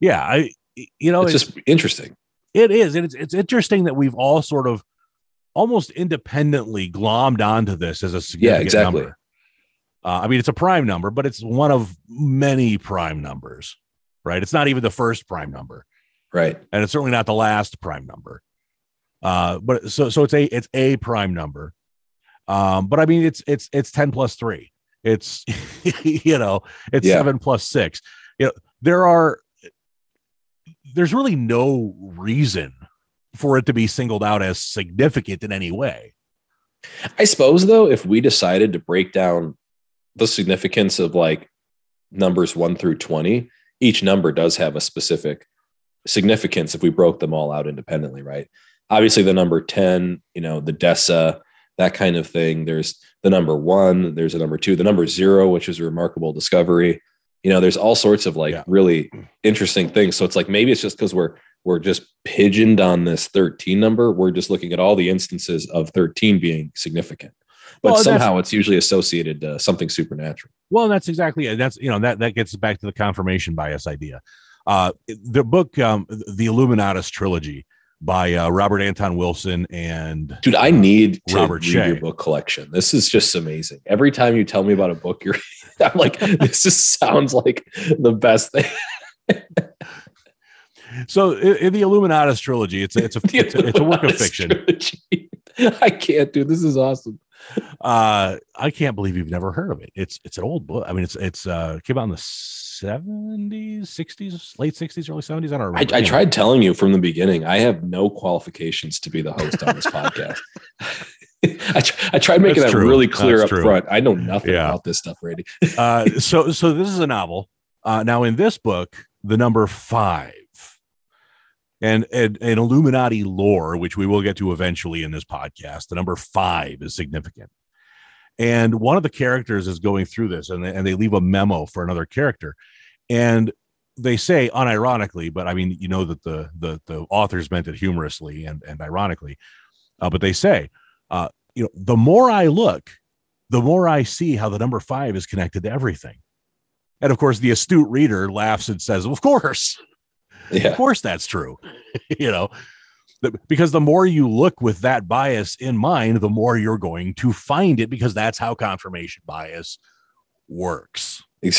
Speaker 1: Yeah, I you know
Speaker 2: it's, just interesting.
Speaker 1: It is. And it's it's interesting that we've all sort of almost independently glommed onto this as a significant
Speaker 2: exactly.
Speaker 1: number. Uh, I mean, it's a prime number, but it's one of many prime numbers, right? It's not even the first prime number,
Speaker 2: Right.
Speaker 1: and it's certainly not the last prime number. Uh, but so so it's a it's a prime number. Um, but I mean, it's it's it's ten plus three. It's you know it's
Speaker 2: Yeah.
Speaker 1: seven plus six. You know there are there's really no reason for it to be singled out as significant in any way.
Speaker 2: I suppose though, if we decided to break down the significance of like numbers one through 20, each number does have a specific significance if we broke them all out independently, right? Obviously, the number 10, you know, the DESA, that kind of thing. There's the number one, there's a number two, the number zero, which is a remarkable discovery. You know, there's all sorts of like
Speaker 1: Yeah.
Speaker 2: really interesting things. So it's like maybe it's just because we're we're just pigeoned on this 13 number. We're just looking at all the instances of 13 being significant. But
Speaker 1: Well,
Speaker 2: somehow it's usually associated to something supernatural.
Speaker 1: Well, that's exactly it. That's you know that that gets back to the confirmation bias idea. Uh, the book, um, the Illuminatus trilogy by uh, Robert Anton Wilson and
Speaker 2: Dude, I need to
Speaker 1: Robert
Speaker 2: read
Speaker 1: Shea.
Speaker 2: your book collection. This is just amazing. Every time you tell me about a book, you're I'm like, this just sounds like the best thing.
Speaker 1: so in, in the Illuminatus trilogy, it's a, it's a it's a, it's a work of fiction.
Speaker 2: trilogy. I can't, do This is awesome.
Speaker 1: Uh, I can't believe you've never heard of it. It's it's an old book. I mean, it's it's uh came out in the seventies, sixties, late sixties, early seventies. I don't
Speaker 2: I,
Speaker 1: remember.
Speaker 2: I
Speaker 1: Anyway.
Speaker 2: tried telling you from the beginning, I have no qualifications to be the host on this podcast. I, tr- I tried making
Speaker 1: That's
Speaker 2: that
Speaker 1: true.
Speaker 2: really clear
Speaker 1: That's
Speaker 2: up
Speaker 1: true.
Speaker 2: front. I know nothing
Speaker 1: Yeah.
Speaker 2: about this stuff, Randy.
Speaker 1: uh, so so this is a novel. Uh, now in this book, the number five, and and and Illuminati lore, which we will get to eventually in this podcast, the number five is significant. And one of the characters is going through this, and they, and they leave a memo for another character, and they say unironically, but I mean, you know that the the the authors meant it humorously and and ironically, uh, but they say, uh, you know, the more I look, the more I see how the number five is connected to everything. And of course, the astute reader laughs and says, Of course, of course, that's true. you know, because the more you look with that bias in mind, the more you're going to find it because that's how confirmation bias works.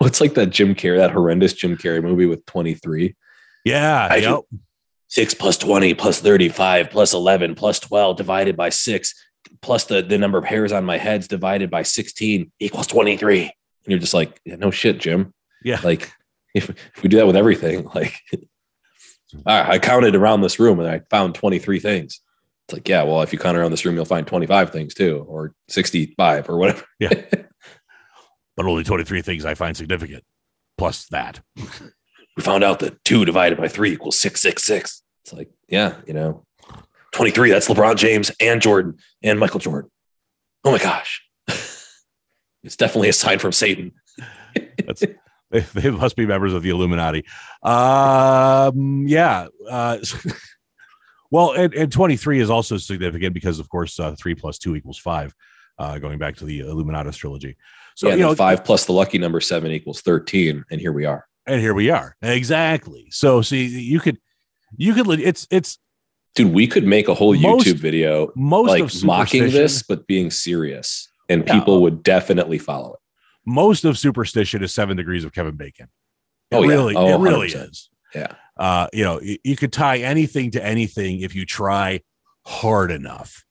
Speaker 2: Well, it's like that Jim Carrey, that horrendous Jim Carrey movie with 23.
Speaker 1: Yeah.
Speaker 2: I
Speaker 1: yep.
Speaker 2: Six plus 20 plus 35 plus 11 plus 12 divided by six plus the, the number of hairs on my head's divided by 16 equals 23. And you're just like, yeah, no shit, Jim.
Speaker 1: Yeah.
Speaker 2: Like if, if we do that with everything, like I, I counted around this room and I found 23 things. It's like, yeah, well, if you count around this room, you'll find 25 things too, or 65 or whatever. Yeah.
Speaker 1: But only 23 things I find significant, plus that.
Speaker 2: we found out that two divided by three equals 666. It's like, yeah, you know, 23, that's LeBron James and Jordan and Michael Jordan. Oh my gosh. it's definitely a sign from Satan.
Speaker 1: That's, they, they must be members of the Illuminati. Um, yeah. Uh, well, and, and 23 is also significant because, of course, uh, three plus two equals five, uh, going back to the Illuminatus trilogy. So,
Speaker 2: yeah,
Speaker 1: you know,
Speaker 2: five plus the lucky number seven equals 13. And here we are.
Speaker 1: and here we are. Exactly. So, see, you could, you could, it's, it's
Speaker 2: Dude, we could make a whole
Speaker 1: Most-
Speaker 2: YouTube video
Speaker 1: most
Speaker 2: like
Speaker 1: of
Speaker 2: mocking this, but being serious. And
Speaker 1: Yeah.
Speaker 2: people would definitely follow it.
Speaker 1: Most of superstition is seven degrees of Kevin Bacon. It
Speaker 2: Oh, yeah.
Speaker 1: really,
Speaker 2: Oh,
Speaker 1: it really
Speaker 2: 100%.
Speaker 1: is.
Speaker 2: Yeah.
Speaker 1: Uh, you know, you, you could tie anything to anything if you try hard enough.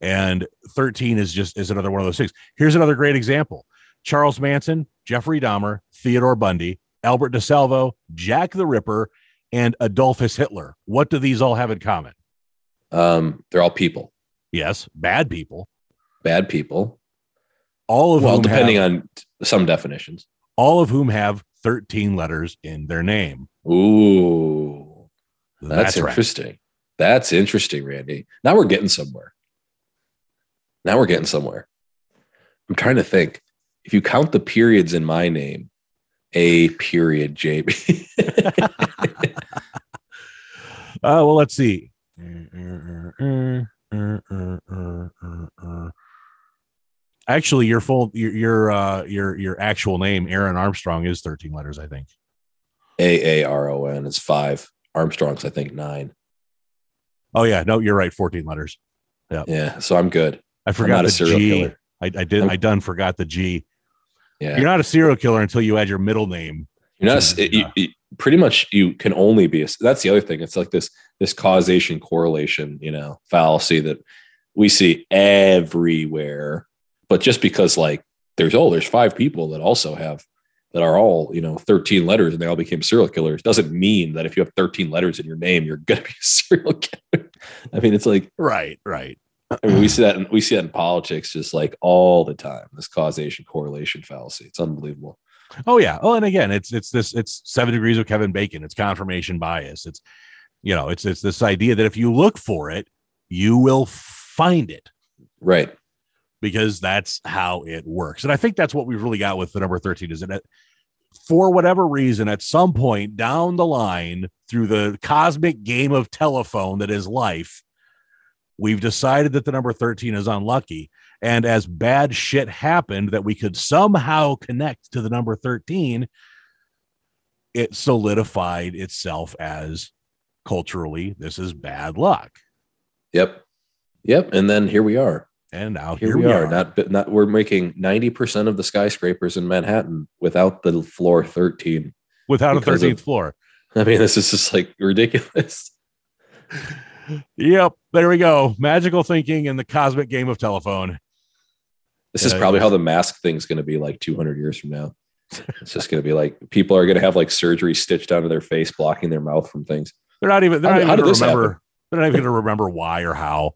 Speaker 1: And 13 is just is another one of those things. Here's another great example. Charles Manson, Jeffrey Dahmer, Theodore Bundy, Albert DeSalvo, Jack the Ripper, and Adolphus Hitler. What do these all have in common?
Speaker 2: Um, they're all people,
Speaker 1: Yes, bad people.
Speaker 2: bad people.
Speaker 1: All of
Speaker 2: Well, depending
Speaker 1: have,
Speaker 2: on some definitions.
Speaker 1: all of whom have 13 letters in their name.
Speaker 2: Ooh. That's,
Speaker 1: right.
Speaker 2: interesting. That's interesting, Randy. Now we're getting somewhere. Now we're getting somewhere. I'm trying to think. If you count the periods in my name, A period JB.
Speaker 1: Uh, well, let's see. Actually, your full your your uh, your your actual name, Aaron Armstrong, is thirteen letters. I think.
Speaker 2: A A R O N is five. Armstrong's, I think, nine.
Speaker 1: Oh yeah, no, you're right. Fourteen letters.
Speaker 2: Yeah. Yeah. So I'm good.
Speaker 1: I
Speaker 2: I'm
Speaker 1: forgot
Speaker 2: not
Speaker 1: the
Speaker 2: a serial
Speaker 1: G.
Speaker 2: killer.
Speaker 1: I, I did. I done forgot the G.
Speaker 2: Yeah.
Speaker 1: You're not a serial killer until you add your middle name.
Speaker 2: You're not.
Speaker 1: Yeah.
Speaker 2: It, you, you- pretty much, you can only be. A, that's the other thing. It's like this this causation correlation, you know, fallacy that we see everywhere. But just because like there's oh there's five people that also have that are all you know 13 letters and they all became serial killers doesn't mean that if you have 13 letters in your name you're gonna be a serial killer. I mean, it's like
Speaker 1: Right. Right.
Speaker 2: I mean, we see that in, we see that in politics just like all the time. This causation correlation fallacy. It's unbelievable.
Speaker 1: Oh yeah. Oh, and again, it's it's this it's seven degrees of Kevin Bacon. It's confirmation bias. It's you know, it's it's this idea that if you look for it, you will find it
Speaker 2: Right.
Speaker 1: Because that's how it works. And I think that's what we've really got with the number 13 is that for whatever reason, at some point down the line through the cosmic game of telephone that is life, we've decided that the number 13 is unlucky. And as bad shit happened that we could somehow connect to the number 13, it solidified itself as culturally, this is bad luck.
Speaker 2: Yep. Yep. And then here we are.
Speaker 1: And now
Speaker 2: Here, we, are. Not not we're making 90% of the skyscrapers in Manhattan without the floor 13.
Speaker 1: without a 13th floor.
Speaker 2: I mean, this is just like ridiculous.
Speaker 1: Yep, there we go. Magical thinking and the cosmic game of telephone.
Speaker 2: This is probably
Speaker 1: yeah.
Speaker 2: how the mask thing's going to be like 200 years from now. It's just going to be like people are going to have like surgery stitched onto their face, blocking their mouth from things.
Speaker 1: They're not even. They're
Speaker 2: How
Speaker 1: not even
Speaker 2: how did
Speaker 1: going
Speaker 2: this
Speaker 1: to remember.
Speaker 2: happen?
Speaker 1: They're not even going to remember why or how.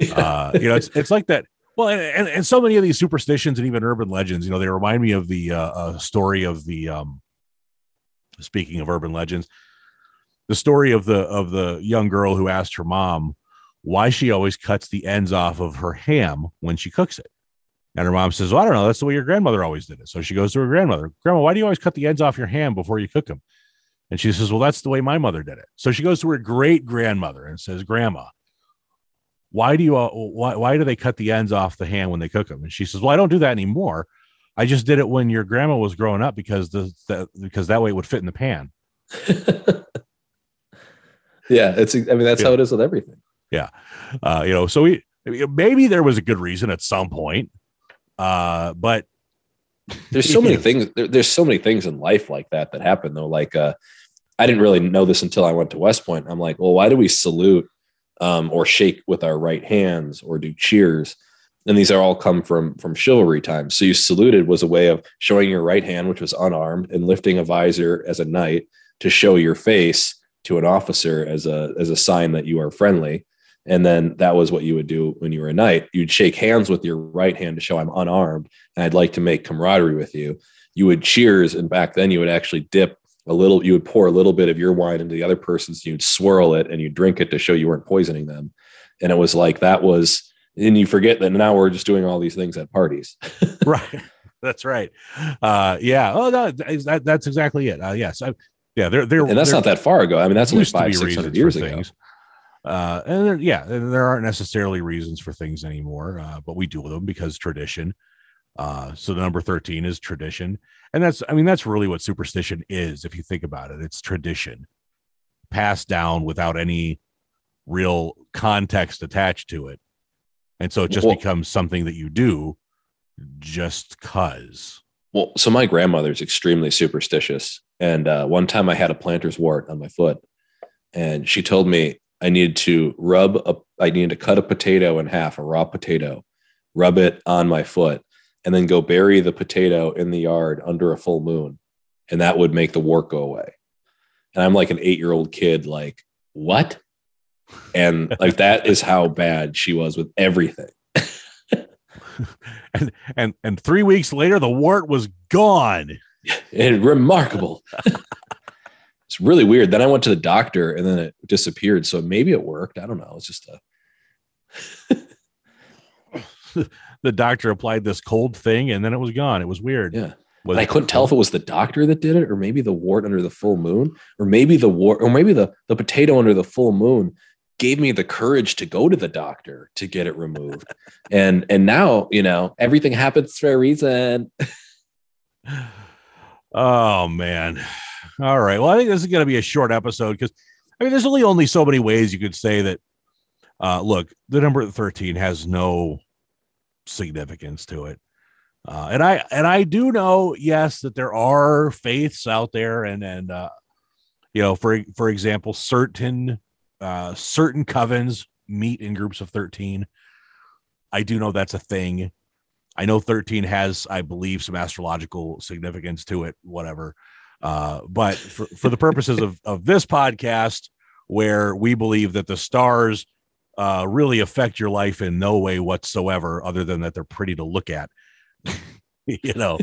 Speaker 1: Uh, you know, it's it's like that. Well, and, and and so many of these superstitions and even urban legends, you know, they remind me of the uh, uh, story of the. Um, speaking of urban legends, the story of the of the young girl who asked her mom why she always cuts the ends off of her ham when she cooks it. And her mom says, Well, I don't know. That's the way your grandmother always did it. So she goes to her grandmother, Grandma, why do you always cut the ends off your ham before you cook them? And she says, Well, that's the way my mother did it. So she goes to her great grandmother and says, Grandma, why do you why why do they cut the ends off the hand when they cook them? And she says, Well, I don't do that anymore. I just did it when your grandma was growing up because the, the because that way it would fit in the pan.
Speaker 2: yeah, it's. I mean, that's
Speaker 1: Yeah.
Speaker 2: how it is with everything. Yeah.
Speaker 1: Uh, you know, so we maybe there was a good reason at some point. Uh, but
Speaker 2: There's so many things. There, there's so many things in life like that that happen though. Like, uh, I didn't really know this until I went to West Point. I'm like, well, why do we salute um, or shake with our right hands or do cheers? And these are all come from from chivalry times. So you saluted was a way of showing your right hand, which was unarmed, and lifting a visor as a knight to show your face to an officer as a as a sign that you are friendly. And then that was what you would do when you were a knight. You'd shake hands with your right hand to show I'm unarmed and I'd like to make camaraderie with you. You would cheers, and back then you would actually dip a little, you would pour a little bit of your wine into the other person's, you'd swirl it and you drink it to show you weren't poisoning them. And it was like that was, and you forget that now we're just doing all these things at parties.
Speaker 1: right, that's right. Uh, yeah. Oh, no, that, that's exactly it. Uh, yes. I, yeah. They're they're
Speaker 2: And that's
Speaker 1: they're-
Speaker 2: not that far ago. I mean, that's only five, six hundred years ago.
Speaker 1: things. Uh, and yeah, there aren't necessarily reasons for things anymore, uh, but we do them because tradition. Uh, so the number 13 is tradition. And that's, I mean, that's really what superstition is. If you think about it, it's tradition passed down without any real context attached to it. And so it just
Speaker 2: Well-
Speaker 1: becomes something that you do just cause.
Speaker 2: Well, so my grandmother's extremely superstitious. And uh, one time I had a plantar's wart on my foot, and she told me I needed to rub a, I needed to cut a potato in half, a raw potato, rub it on my foot, and then go bury the potato in the yard under a full moon. And that would make the wart go away. And I'm like an eight year old kid, like, what? And like, that is how bad she was with everything.
Speaker 1: And, and, and three weeks later, the wart was gone.
Speaker 2: and remarkable. it's really weird. Then I went to the doctor and then it disappeared. So maybe it worked. I don't know. It's just a
Speaker 1: the doctor applied this cold thing and then it was gone. It was weird.
Speaker 2: yeah.
Speaker 1: Was
Speaker 2: And I couldn't tell if it was the doctor that did it, or maybe the wart under the full moon, or maybe the wart, or maybe the the potato under the full moon gave me the courage to go to the doctor to get it removed. and and now you know everything happens for a reason.
Speaker 1: Oh man. All right. Well, I think this is going to be a short episode because I mean, there's really only so many ways you could say that. Uh, look, the number 13 has no significance to it. Uh, and I and I do know, yes, that there are faiths out there, and and uh, you know, for for example, certain uh, certain covens meet in groups of 13. I do know that's a thing. I know 13 has, I believe, some astrological significance to it, whatever. Uh, but for, for the purposes of, of this podcast, where we believe that the stars uh, really affect your life in no way whatsoever, other than that they're pretty to look at, you know,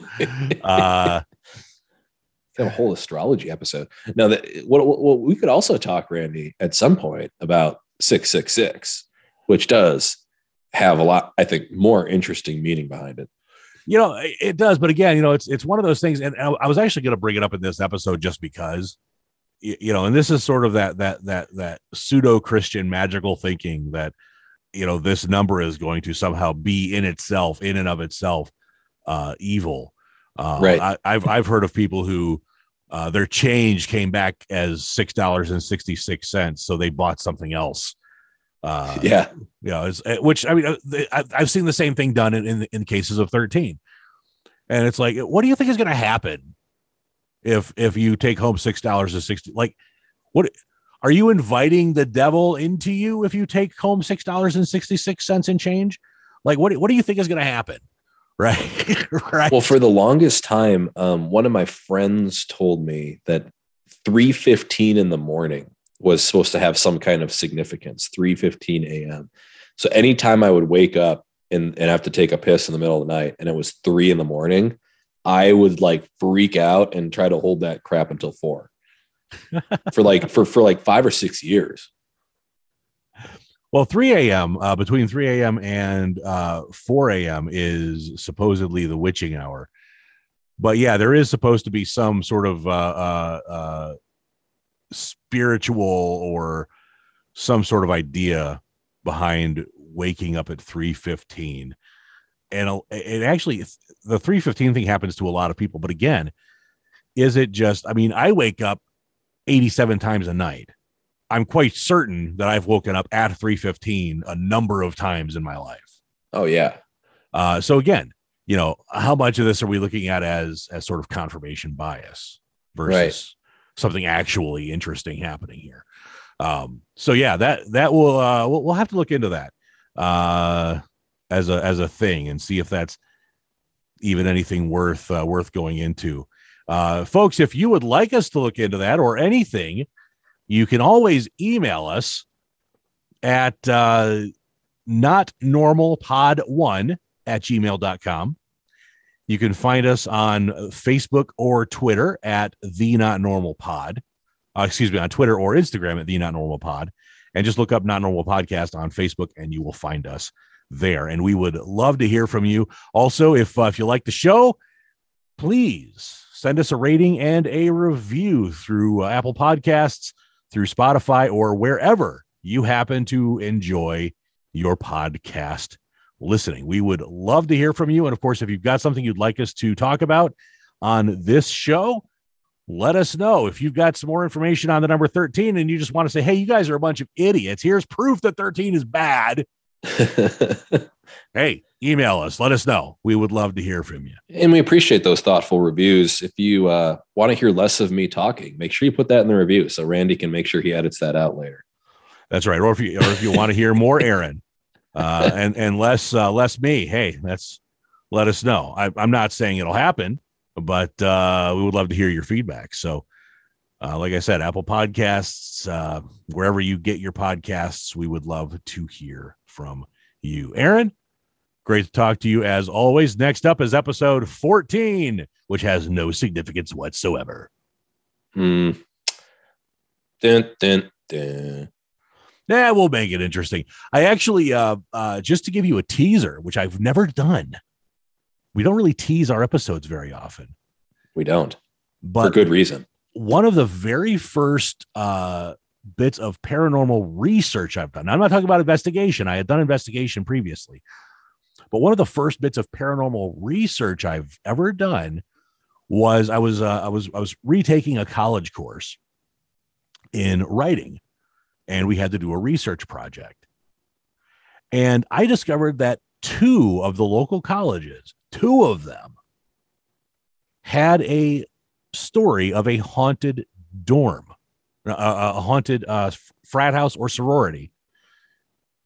Speaker 1: uh,
Speaker 2: have a whole astrology episode. Now that what, what, we could also talk, Randy, at some point about six six six, which does have a lot, I think, more interesting meaning behind it.
Speaker 1: you know it- does but again you know it's it's one of those things and i was actually going to bring it up in this episode just because you know and this is sort of that that that that pseudo christian magical thinking that you know this number is going to somehow be in itself in and of itself uh evil. Uh
Speaker 2: Right.
Speaker 1: I, i've i've heard of people who uh their change came back as six dollars and 66 cents so they bought something else. Uh
Speaker 2: Yeah,
Speaker 1: you know, it's, uh, which I mean, uh, I've seen the same thing done in, in in cases of thirteen, and it's like, what do you think is going to happen if if you take home six dollars to sixty? Like, what? are you inviting the devil into you if you take home six dollars and sixty six cents in change? Like, what what do you think is going to happen? Right, right.
Speaker 2: Well, for the longest time, um, one of my friends told me that 3:15 in the morning was supposed to have some kind of significance. 3:15 a.m. So anytime I would wake up and, and have to take a piss in the middle of the night, and it was three in the morning, I would like freak out and try to hold that crap until four. for like for for like five or six years.
Speaker 1: Well, 3 a.m. Uh, between 3 a.m. and uh, 4 a.m. is supposedly the witching hour. But yeah, there is supposed to be some sort of uh, uh, uh spiritual or some sort of idea behind waking up at 3:15. And it actually the 3:15 thing happens to a lot of people, but again, is it just I mean, I wake up 87 times a night. I'm quite certain that I've woken up at 3:15 a number of times in my life.
Speaker 2: Oh yeah.
Speaker 1: Uh, so again, you know, how much of this are we looking at as as sort of confirmation bias versus right. something actually interesting happening here? Um, so yeah, that that will uh, we'll, we'll have to look into that uh, as a as a thing and see if that's even anything worth uh, worth going into. Uh, folks, if you would like us to look into that or anything, you can always email us at uh, not normal pod one at gmail.com. You can find us on Facebook or Twitter at the not normal pod. Uh, excuse me, on Twitter or Instagram at the not normal pod. And just look up not normal podcast on Facebook and you will find us there. And we would love to hear from you. Also, if uh, if you like the show, please send us a rating and a review through uh, Apple Podcasts, through Spotify, or wherever you happen to enjoy your podcast listening. We would love to hear from you. And of course, if you've got something you'd like us to talk about on this show, let us know. If you've got some more information on the number 13 and you just want to say, hey, you guys are a bunch of idiots, here's proof that 13 is bad. hey, email us. Let us know. We would love to hear from you.
Speaker 2: And we appreciate those thoughtful reviews. If you uh, want to hear less of me talking, make sure you put that in the review so Randy can make sure he edits that out later.
Speaker 1: That's right. Or if you, or if you want to hear more Aaron uh, and and less uh, less me, hey, that's let us know. I, am not saying it'll happen, but uh, we would love to hear your feedback. So. Uh, like I said, Apple Podcasts, uh, wherever you get your podcasts, we would love to hear from you. Aaron, great to talk to you as always. Next up is episode 14, which has no significance whatsoever.
Speaker 2: Hmm. Dun, dun, dun.
Speaker 1: Yeah, we'll make it interesting. I actually, uh, uh, just to give you a teaser, which I've never done, we don't really tease our episodes very often.
Speaker 2: We don't, but for good reason.
Speaker 1: One of the very first uh, bits of paranormal research I've done. I'm not talking about investigation. I had done investigation previously. But one of the first bits of paranormal research I've ever done was I was uh, I was I was retaking a college course in writing and we had to do a research project. And I discovered that two of the local colleges, two of them had a story of a haunted dorm a, a haunted uh, frat house or sorority.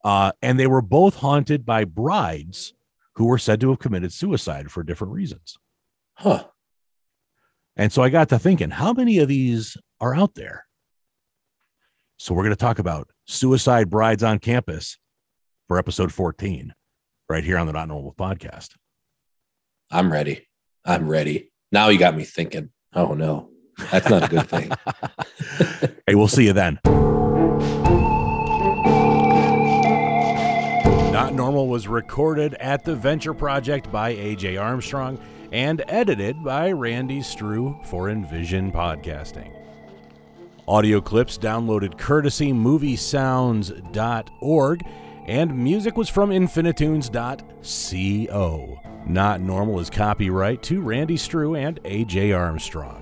Speaker 1: Uh, and they were both haunted by brides who were said to have committed suicide for different reasons.
Speaker 2: Huh.
Speaker 1: And so I got to thinking, how many of these are out there? So we're going to talk about suicide brides on campus for episode 14 right here on the Not Normal podcast.
Speaker 2: I'm ready. I'm ready. Now you got me thinking. Oh no. That's not a good thing.
Speaker 1: hey, we'll see you then. Not Normal was recorded at the Venture Project by AJ Armstrong and edited by Randy Strew for Envision Podcasting. Audio clips downloaded courtesy moviesounds.org and music was from infinitunes.co. Not Normal is copyright to Randy Strew and AJ Armstrong.